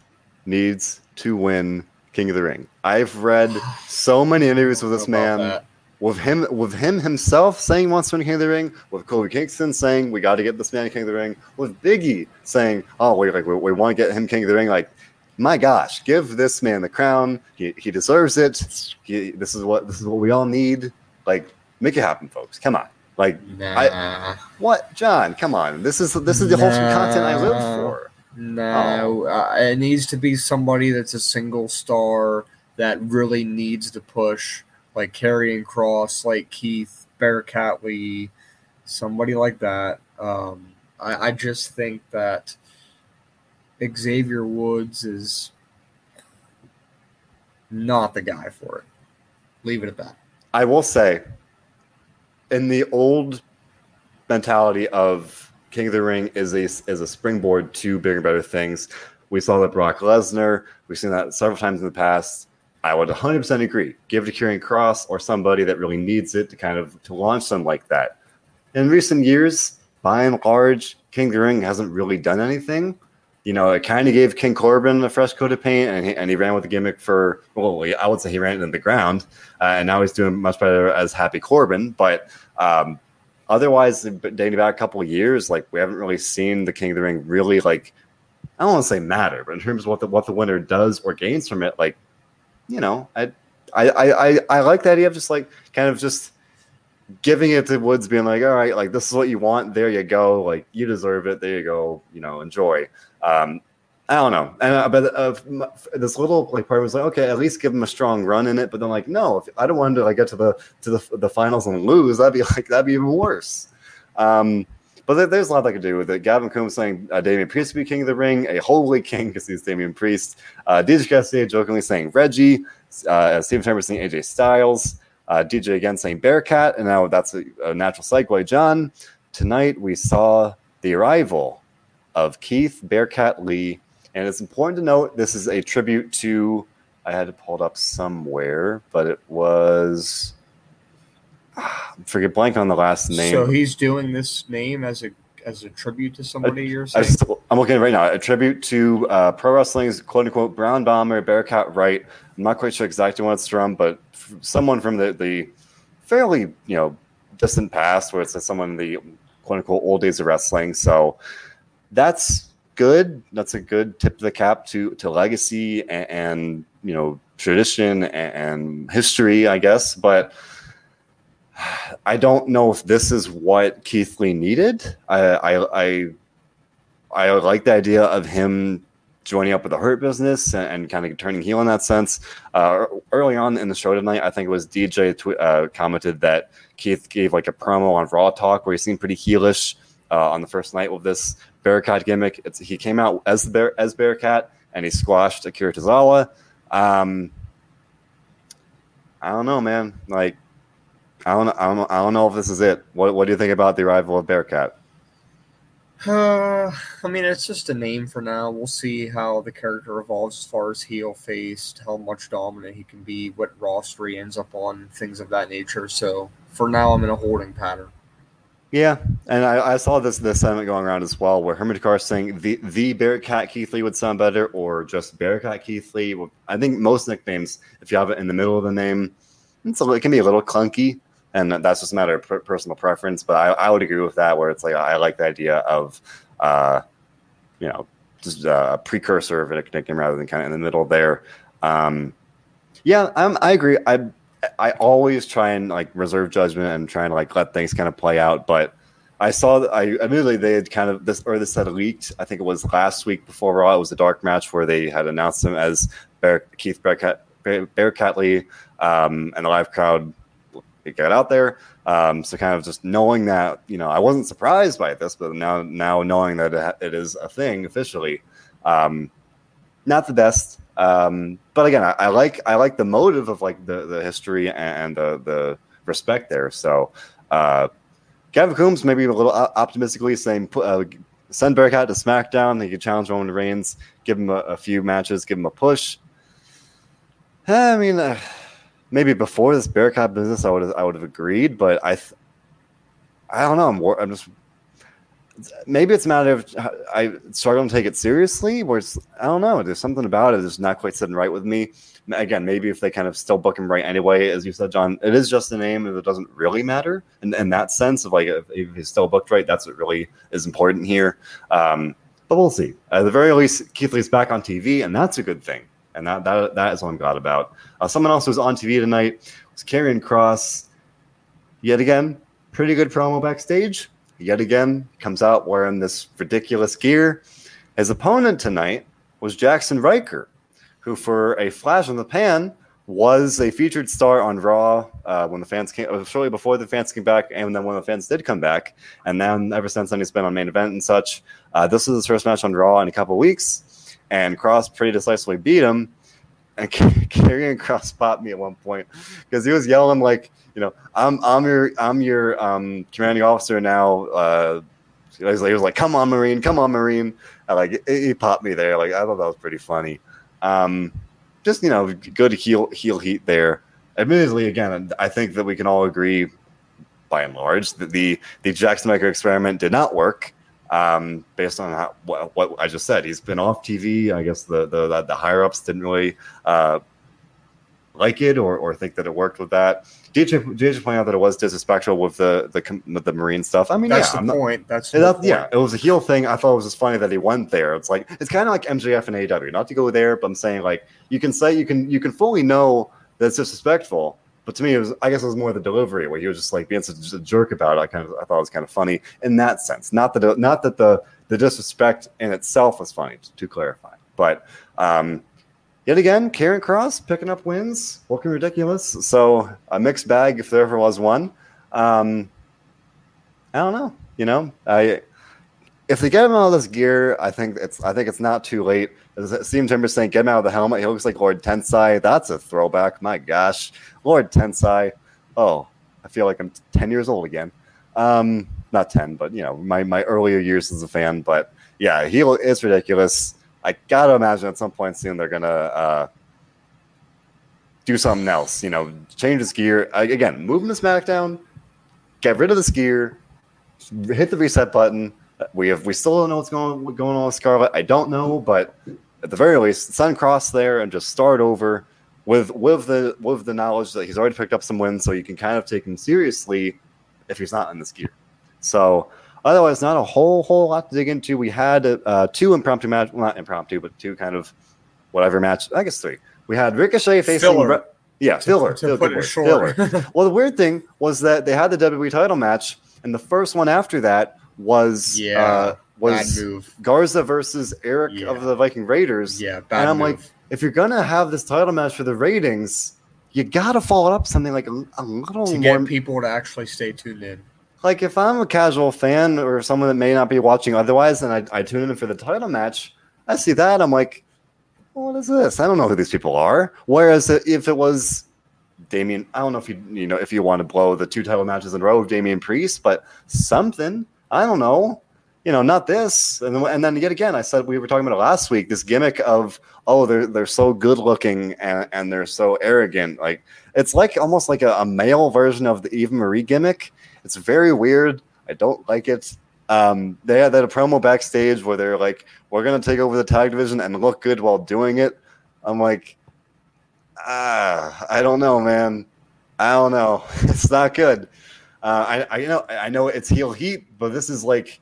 needs to win King of the Ring. I've read [sighs] so many interviews with this man. That with him with him himself saying he wants to win King of the Ring, with Kofi Kingston saying we got to get this man King of the Ring, with Biggie saying, "Oh, we like we, we want to get him King of the Ring." Like, my gosh, give this man the crown. He, he deserves it. He, this is what this is what we all need. Like, make it happen, folks. Come on. Like, nah. I, what, John? Come on. This is this is the nah. wholesome content I live for. No, oh. uh, it needs to be somebody that's a single star that really needs to push like Karrion Kross, like Keith, Bearcat Lee, somebody like that. Um, I, I just think that Xavier Woods is not the guy for it. Leave it at that. I will say, in the old mentality of King of the Ring is a is a springboard to bigger and better things. We saw that Brock Lesnar. We've seen that several times in the past. I would 100% agree. Give it to Karrion Kross or somebody that really needs it to kind of to launch them like that. In recent years, by and large, King of the Ring hasn't really done anything. You know, it kind of gave King Corbin a fresh coat of paint, and he, and he ran with the gimmick for, well, I would say he ran it in the ground, uh, and now he's doing much better as Happy Corbin. But um, otherwise, dating back a couple of years, like we haven't really seen the King of the Ring really like I don't want to say matter, but in terms of what the what the winner does or gains from it, like you know, I, I, I, I like the idea of just like kind of just giving it to Woods, being like, all right, like this is what you want. There you go. Like you deserve it. There you go. You know, enjoy. Um, I don't know, and uh, but uh, this little like part was like, okay, at least give him a strong run in it. But then like, no, if, I don't want him to like get to the to the, the finals and lose. That'd be [laughs] like that'd be even worse. Um, but there's a lot I could do with it. Gavin Coombs saying uh, Damian Priest to be king of the ring, a holy king because he's Damian Priest. Uh, DJ Cassidy jokingly saying Reggie. Uh, Chambers saying AJ Styles. Uh, DJ again saying Bearcat. And now that's a, a natural segue. John, tonight we saw the arrival of Keith Bearcat Lee. And it's important to note this is a tribute to, I had to pull it up somewhere, but it was [sighs] forget blank on the last name. So he's doing this name as a as a tribute to somebody you're I saying? still, I'm looking right now. A tribute to uh, pro wrestling's quote unquote brown bomber, Bearcat Wright. I'm not quite sure exactly when it's from, but f- someone from the, the fairly you know distant past, where it's someone in the quote unquote old days of wrestling. So that's good. That's a good tip of the cap to to legacy and, and you know tradition and, and history, I guess. But [sighs] I don't know if this is what Keith Lee needed. I I I, I like the idea of him joining up with the Hurt Business and, and kind of turning heel in that sense. Uh, early on in the show tonight, I think it was DJ tw- uh, commented that Keith gave like a promo on Raw Talk where he seemed pretty heelish uh, on the first night with this Bearcat gimmick. It's, he came out as Bear, as Bearcat and he squashed Akira Tozawa. Um, I don't know, man. Like, I don't, I don't, I don't know if this is it. What, what do you think about the arrival of Bearcat? Uh, I mean, it's just a name for now. We'll see how the character evolves as far as heel faced, how much dominant he can be, what roster he ends up on, things of that nature. So for now, I'm in a holding pattern. Yeah, and I, I saw this this sentiment going around as well, where Herman Carr saying the the Bearcat Keith Lee would sound better, or just Bearcat Keith Lee. I think most nicknames, if you have it in the middle of the name, it's a, it can be a little clunky, and that's just a matter of per- personal preference. But I, I would agree with that, where it's like I like the idea of, uh, you know, just a precursor of a nickname rather than kind of in the middle there. Um, yeah, I'm, I agree. I I always try and like reserve judgment and try and like let things kind of play out. But I saw that I admittedly they had kind of this or this had leaked. I think it was last week before Raw. It was a dark match where they had announced him as Bear, Keith Bearcat, Bear, Bearcat Lee, um, and the live crowd got out there. Um, so kind of just knowing that you know I wasn't surprised by this, but now now knowing that it, it is a thing officially, um, not the best. Um, but again, I, I, like I like the motive of like the, the history and the the respect there. So uh, Gavin Coombs maybe a little optimistically saying uh, send Bearcat to SmackDown. He could challenge Roman Reigns, give him a, a few matches, give him a push. I mean, uh, maybe before this Bearcat business, I would I would have agreed, but I th- I don't know. I'm, I'm just maybe it's a matter of I struggle to take it seriously. Where it's, I don't know, there's something about it that's not quite sitting right with me. Again, maybe if they kind of still book him right anyway, as you said, John, it is just a name, and it doesn't really matter. And in, in that sense of like if, if, he's still booked right, that's what really is important here. Um, but we'll see. At the very least, Keith Lee's back on TV, and that's a good thing. And that that, that is what I'm glad about. Uh, someone else was on TV tonight was Karrion Kross. Yet again, pretty good promo backstage yet again comes out wearing this ridiculous gear. His opponent tonight was Jaxson Ryker, who, for a flash in the pan, was a featured star on Raw uh, when the fans came, uh, shortly before the fans came back, and then when the fans did come back. And then ever since then, he's been on main event and such. Uh, this was his first match on Raw in a couple weeks, and Kross pretty decisively beat him. And Karrion [laughs] Kross popped me at one point because he was yelling like, you know, I'm I'm your I'm your um, commanding officer now. Uh, he was, like, "Come on, Marine! Come on, Marine!" I like he popped me there. Like I thought that was pretty funny. Um, just you know, good heel heel heat there. Admittedly, again, I think that we can all agree, by and large, that the the Jaxson Ryker experiment did not work. Um, based on how, what, what, I just said, he's been off TV. I guess the the, the higher ups didn't really uh, like it or, or think that it worked with that. DJ, DJ pointed out that it was disrespectful with the the with the Marine stuff. I mean, that's yeah, the I'm point. That's the point. yeah, it was a heel thing. I thought it was just funny that he went there. It's like it's kind of like MJF and AW. Not to go there, but I'm saying like you can say you can you can fully know that it's disrespectful. But to me, it was I guess it was more the delivery where he was just like being such a jerk about it. I kind of I thought it was kind of funny in that sense. Not that not that the the disrespect in itself was funny. To, clarify, but. um yet again, Karrion Kross picking up wins, looking ridiculous. So a mixed bag if there ever was one. Um, I don't know. You know, I if they get him out of this gear, I think it's I think it's not too late. As Steven Timber saying, get him out of the helmet. He looks like Lord Tensai. That's a throwback. My gosh, Lord Tensai. Oh, I feel like I'm ten years old again. Um, not ten, but you know, my my earlier years as a fan. But yeah, he is ridiculous. I gotta imagine at some point soon they're gonna uh, do something else. You know, change his gear I, again. Move him to SmackDown. Get rid of this gear. Hit the reset button. We have we still don't know what's going what's going on with Scarlett. I don't know, but at the very least, Sun Cross there and just start over with with the with the knowledge that he's already picked up some wins, so you can kind of take him seriously if he's not in this gear. So otherwise, not a whole whole lot to dig into. We had uh, two impromptu match, well, not impromptu, but two kind of whatever match. I guess three. We had Ricochet facing. Filler. Re- yeah, filler. to filler, put it short. filler. well, the weird thing was that they had the WWE title match, and the first one after that was Yeah, uh, was move. Garza versus Erik Yeah. of the Viking Raiders. Yeah, bad and I'm move. like, if you're gonna have this title match for the ratings, you gotta follow it up something like a, a little to more. get people to actually stay tuned in. like if I'm a casual fan or someone that may not be watching otherwise, and I, I tune in for the title match, I see that I'm like, well, what is this? I don't know who these people are. Whereas if it was Damian, I don't know if you you know if you want to blow the two title matches in a row of Damian Priest, but something I don't know. You know, not this, and then, and then yet again, I said we were talking about it last week. This gimmick of oh, they're they're so good looking and, and they're so arrogant. Like it's like almost like a, a male version of the Eva Marie gimmick. It's very weird. I don't like it. Um, they had, that a promo backstage where they're like, "We're gonna take over the tag division and look good while doing it." I'm like, ah, I don't know, man. I don't know. [laughs] It's not good. Uh, I, I you know I know it's heel heat, but this is like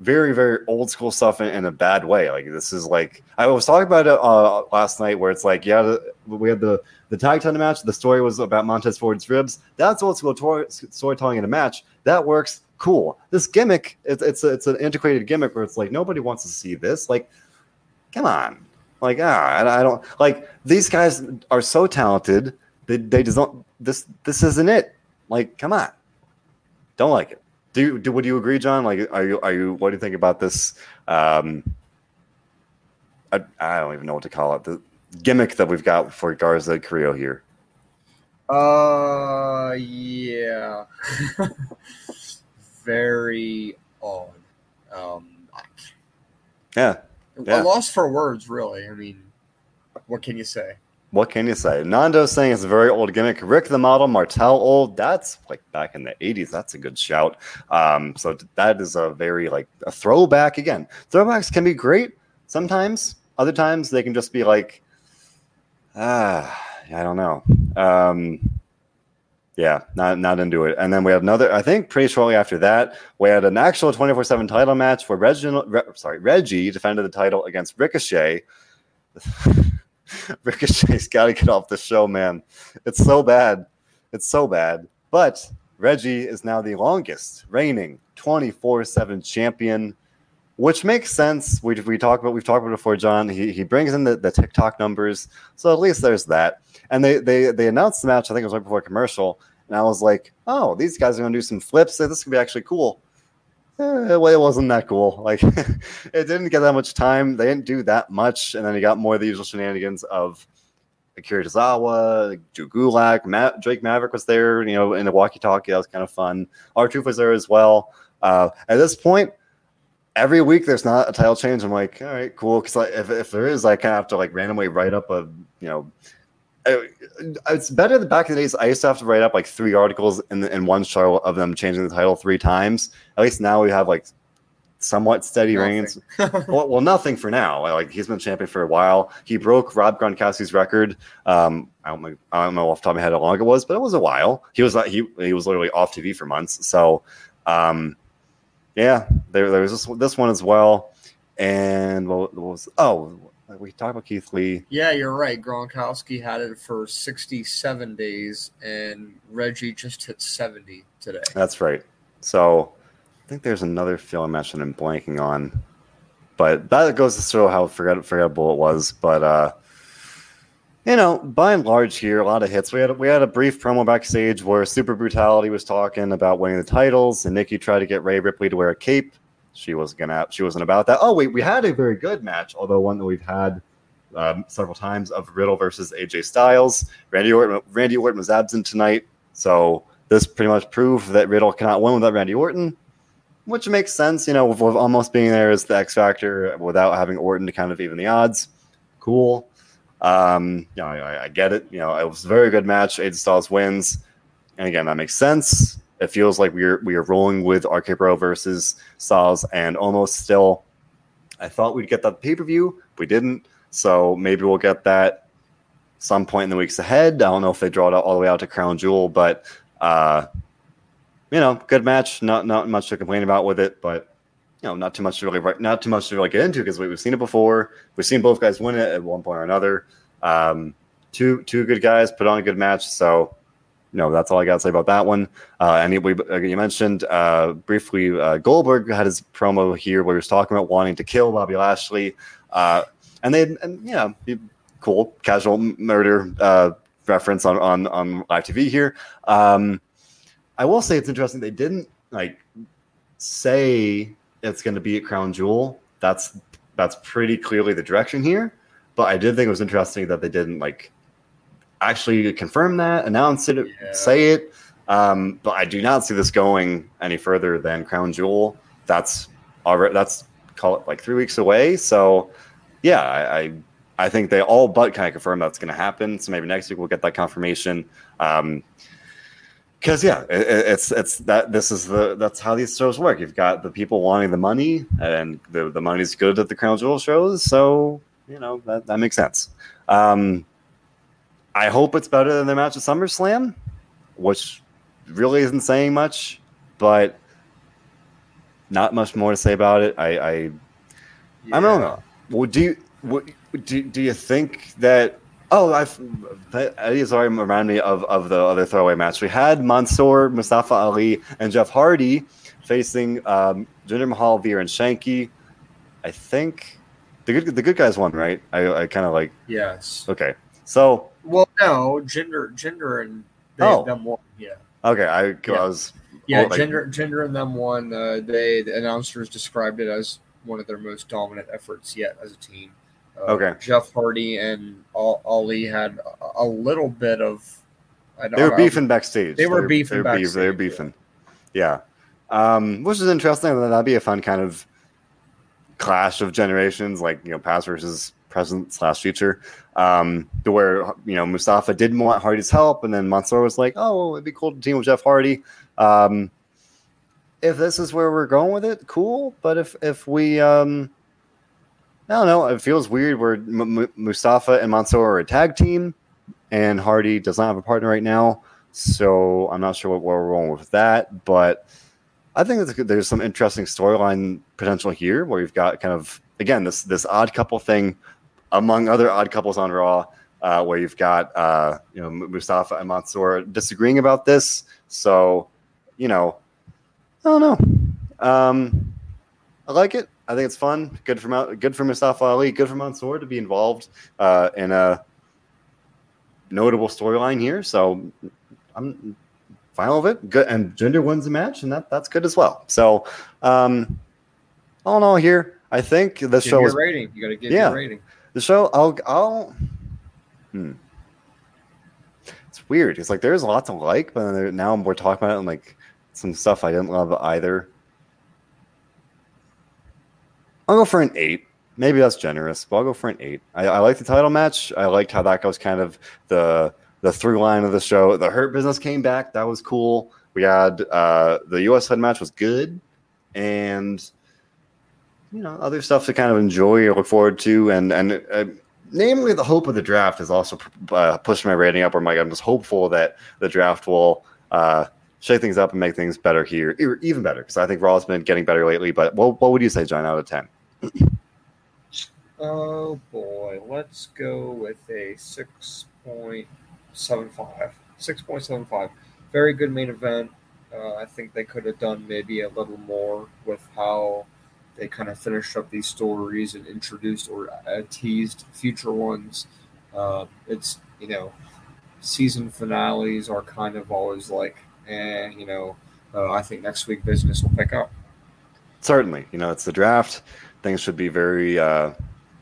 very very old school stuff in, in a bad way. Like this is like I was talking about it uh, last night, where it's like yeah, the, we had the the tag title match. The story was about Montez Ford's ribs. That's old school tor- storytelling in a match. That works. Cool. This gimmick, it's it's a, it's an integrated gimmick where it's like nobody wants to see this. Like, come on. Like ah, I, I don't like these guys are so talented. They they don't. This this isn't it. Like, come on. Don't like it. Do you, do would you agree, John? Like, are you are you? What do you think about this? Um, I, I don't even know what to call it. The gimmick that we've got for Garza Carrillo here. Uh, yeah. [laughs] Very odd. Um, Yeah. Yeah. I lost for words, really. I mean, what can you say? What can you say? Nando saying it's a very old gimmick. Rick the model, Martel old. That's like back in the 80s. That's a good shout. Um, so that is a very like a throwback again. Throwbacks can be great sometimes. Other times they can just be like, ah, I don't know. Um, yeah, not not into it. And then we had another. I think pretty shortly after that, we had an actual twenty four seven title match where Reginald, Re, sorry, Reggie defended the title against Ricochet. Ricochet's got to get off the show, man. It's so bad. It's so bad. But Reggie is now the longest reigning 24 7 champion, which makes sense. We, we talked about, we've talked about before, John. He, he brings in the, the TikTok numbers. So at least there's that. And they, they, they announced the match, I think it was right before commercial. And I was like, oh, these guys are going to do some flips. This could be actually cool. Eh, it wasn't that cool. Like, [laughs] it didn't get that much time. They didn't do that much, and then you got more of the usual shenanigans of Akira Tozawa, Drew Gulak, Ma- Drake Maverick was there. You know, in the walkie-talkie, that was kind of fun. R Truth was there as well. Uh, at this point, every week there's not a title change. I'm like, all right, cool. Because like, if if there is, I kind of have to like randomly write up a you know. Uh, It's better than back in the days. I used to have to write up like three articles in in one show of them changing the title three times. At least now we have like somewhat steady reigns. [laughs] well, well, nothing for now. Like he's been champion for a while. He broke Rob Gronkowski's record. Um, I don't, know- I don't know off the top of my head how long it was, but it was a while. He was he he was literally off TV for months. So, um, yeah, there there was this this one as well. And what, what was oh we talked about Keith Lee. Yeah, you're right. Gronkowski had it for 67 days, and Reggie just hit 70 today. That's right. So I think there's another film match that I'm blanking on, but that goes to show how forget, forgettable it was. But uh, you know, by and large, here a lot of hits. We had we had a brief promo backstage where Super Brutality was talking about winning the titles, and Nikki tried to get Rhea Ripley to wear a cape. She wasn't gonna. She wasn't about that. Oh wait, we had a very good match, although one that we've had um, several times of Riddle versus AJ Styles. Randy Orton, Randy Orton was absent tonight, so this pretty much proved that Riddle cannot win without Randy Orton, which makes sense. You know, with, with Omos being there as the X Factor without having Orton to kind of even the odds. Cool. Um, you know, I, I get it. You know, it was a very good match. AJ Styles wins, and again, that makes sense. It feels like we're we are rolling with RK Bro versus Styles and Omos still. I thought we'd get that pay per view. We didn't. So maybe we'll get that some point in the weeks ahead. I don't know if they draw it all the way out to Crown Jewel, but uh, you know, good match. Not not much to complain about with it, but you know, not too much to really not too much to really get into because we, have seen it before. We've seen both guys win it at one point or another. Um, two two good guys put on a good match, so know that's all I got to say about that one. Uh, and we you mentioned uh, briefly uh, Goldberg had his promo here where he was talking about wanting to kill Bobby Lashley, uh, and they and know cool casual murder uh, reference on on on live TV here. Um, I will say it's interesting they didn't like say it's going to be at Crown Jewel. That's that's pretty clearly the direction here. But I did think it was interesting that they didn't like actually confirm that, announce it, yeah. say it. Um, but I do not see this going any further than Crown Jewel. That's already that's call it like three weeks away. So yeah, I, I I think they all but kind of confirm that's going to happen. So maybe next week we'll get that confirmation. Um, because yeah, it, it's it's that this is the that's how these shows work. You've got the people wanting the money, and the the money's good at the Crown Jewel shows, so you know that that makes sense. Um, I hope it's better than their match at SummerSlam, which really isn't saying much, but not much more to say about it. I I, yeah. I don't know. Well, do you what, do do you think that Oh, I've Eddie Azari reminded me of, of the other throwaway match. We had Mansoor, Mustafa Ali, and Jeff Hardy facing um, Jinder Mahal, Veer, and Shanky. I think the good the good guys won, right? I, I kind of like. Yes. Okay. So. Well, no, Jinder, Jinder, and they, oh. them won. Yeah. Okay, I, yeah. I was. Yeah, like, Jinder, Jinder, and them won. Uh, they the announcers described it as one of their most dominant efforts yet as a team. Uh, okay. Jeff Hardy and Ali had a little bit of. they were beefing backstage. They were, beefing. They were, backstage, they were beefing. Yeah, yeah. Um, which is interesting. That'd be a fun kind of clash of generations, like you know, past versus present slash future. Um, to where you know Mustafa didn't want Hardy's help, and then Mansoor was like, "Oh, it'd be cool to team with Jeff Hardy." Um, if this is where we're going with it, cool. But if if we um, I don't know. It feels weird where M- M- Mustafa and Mansoor are a tag team, and Hardy does not have a partner right now. So I'm not sure what, we're going with that. But I think there's some interesting storyline potential here where you've got kind of, again, this, this odd couple thing among other odd couples on Raw. Uh, where you've got uh, you know Mustafa and Mansoor disagreeing about this. So, you know, I don't know. Um, I like it. I think it's fun. Good for good for Mustafa Ali. Good for Mansoor to be involved uh, in a notable storyline here. So I'm fine with it. Good, and Jinder wins the match, and that that's good as well. So, um, all in all, here I think the show is rating. You got to give yeah, rating. The show, I'll, I'll. Hmm. It's weird. It's like there's a lot to like, but now we're talking about it and like some stuff I didn't love either. I'll go for an eight. Maybe that's generous, but I'll go for an eight. I, I like the title match. I liked how that was kind of the the through line of the show. The Hurt Business came back. That was cool. We had uh, the U.S. head match was good, and you know other stuff to kind of enjoy or look forward to, and and uh, namely the hope of the draft has also uh, pushed my rating up. Where my I'm just hopeful that the draft will uh, shake things up and make things better here, even better because I think Raw has been getting better lately. But what what would you say, John, out of ten? Oh boy, let's go with a 6.75. 6.75. Very good main event. Uh, I think they could have done maybe a little more with how they kind of finished up these stories and introduced or uh, teased future ones. Uh, it's, you know, season finales are kind of always like, eh, you know, uh, I think next week business will pick up. Certainly. You know, it's the draft things should be very uh,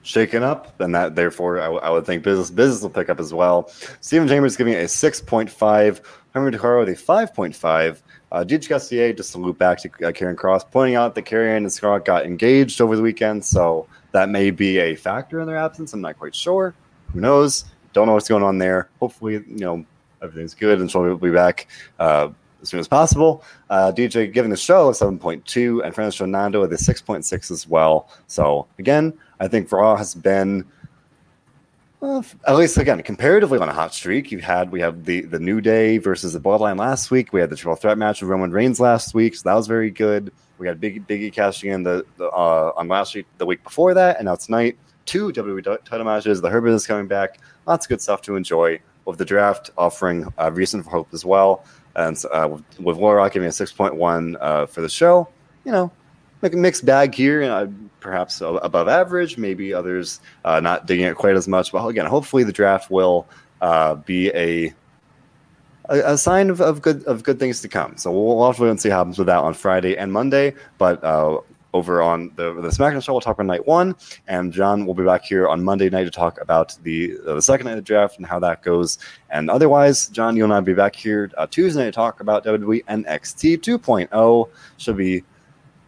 shaken up, and that therefore I, w- I would think business business will pick up as well. Stephen Chambers giving a six point five. Henry DeCaro with a five point five. Uh, DJ Gassier, just to loop back to uh, Karrion Kross, pointing out that Karen and Scott got engaged over the weekend, so that may be a factor in their absence. I'm not quite sure. Who knows? Don't know what's going on there. Hopefully, you know everything's good, and she'll be back uh, as soon as possible. Uh, DJ giving the show a 7.2 and Fernando Fernando with a 6.6 as well. So again, I think Raw has been well, at least again, comparatively on a hot streak. You had we have the the New Day versus the Bloodline last week. We had the triple threat match with Roman Reigns last week, so that was very good. We got Big Biggie cashing in the, the uh, on last week, the week before that, and now tonight two WWE title matches. The Herbert is coming back. Lots of good stuff to enjoy. With the draft offering uh, reason for hope as well, and uh, with, with Laura giving a six point one uh, for the show, you know, like a mixed bag here, uh, perhaps above average. Maybe others uh, not digging it quite as much. But again, hopefully the draft will uh, be a, a, sign of, of, good of good things to come. So we'll and see what happens with that on Friday and Monday. But uh, over on the the SmackDown show, we'll talk about night one, and John will be back here on Monday night to talk about the uh, the second night of the draft and how that goes. And otherwise, John, you and I will be back here uh, Tuesday to talk about WWE NXT 2.0. Should be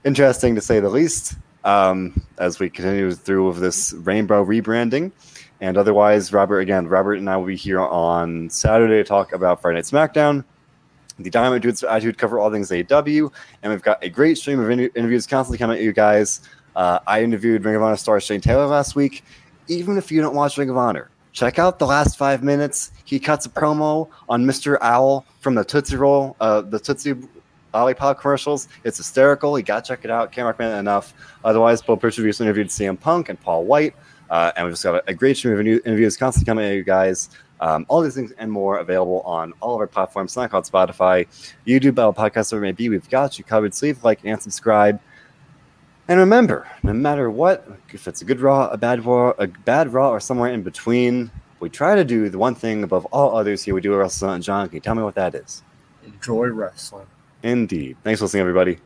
interesting to say the least um, as we continue through with this rainbow rebranding. And otherwise, Robert, again, Robert and I will be here on Saturday to talk about Friday Night SmackDown. The Diamond Dudes Attitude cover all things AEW, and we've got a great stream of interviews constantly coming at you guys. Uh, I interviewed Ring of Honor star Shane Taylor last week. Even if you don't watch Ring of Honor, check out the last five minutes. He cuts a promo on Mr. Owl from the Tootsie Roll, uh, the Tootsie Lollipop commercials. It's hysterical. You got to check it out. Can't recommend it enough. Otherwise, Bill Pritchard recently interviewed CM Punk and Paul White. Uh, and we've just got a, great stream of new interviews constantly coming at you guys. Um, all these things and more available on all of our platforms, SoundCloud, Spotify, YouTube, Apple Podcasts, whatever it may be. We've got you covered. So leave like and subscribe. And remember, no matter what, if it's a good raw, a bad raw, a bad raw, or somewhere in between, we try to do the one thing above all others here. We do a wrestling. John, can you tell me what that is? Enjoy wrestling. Indeed. Thanks for listening, everybody.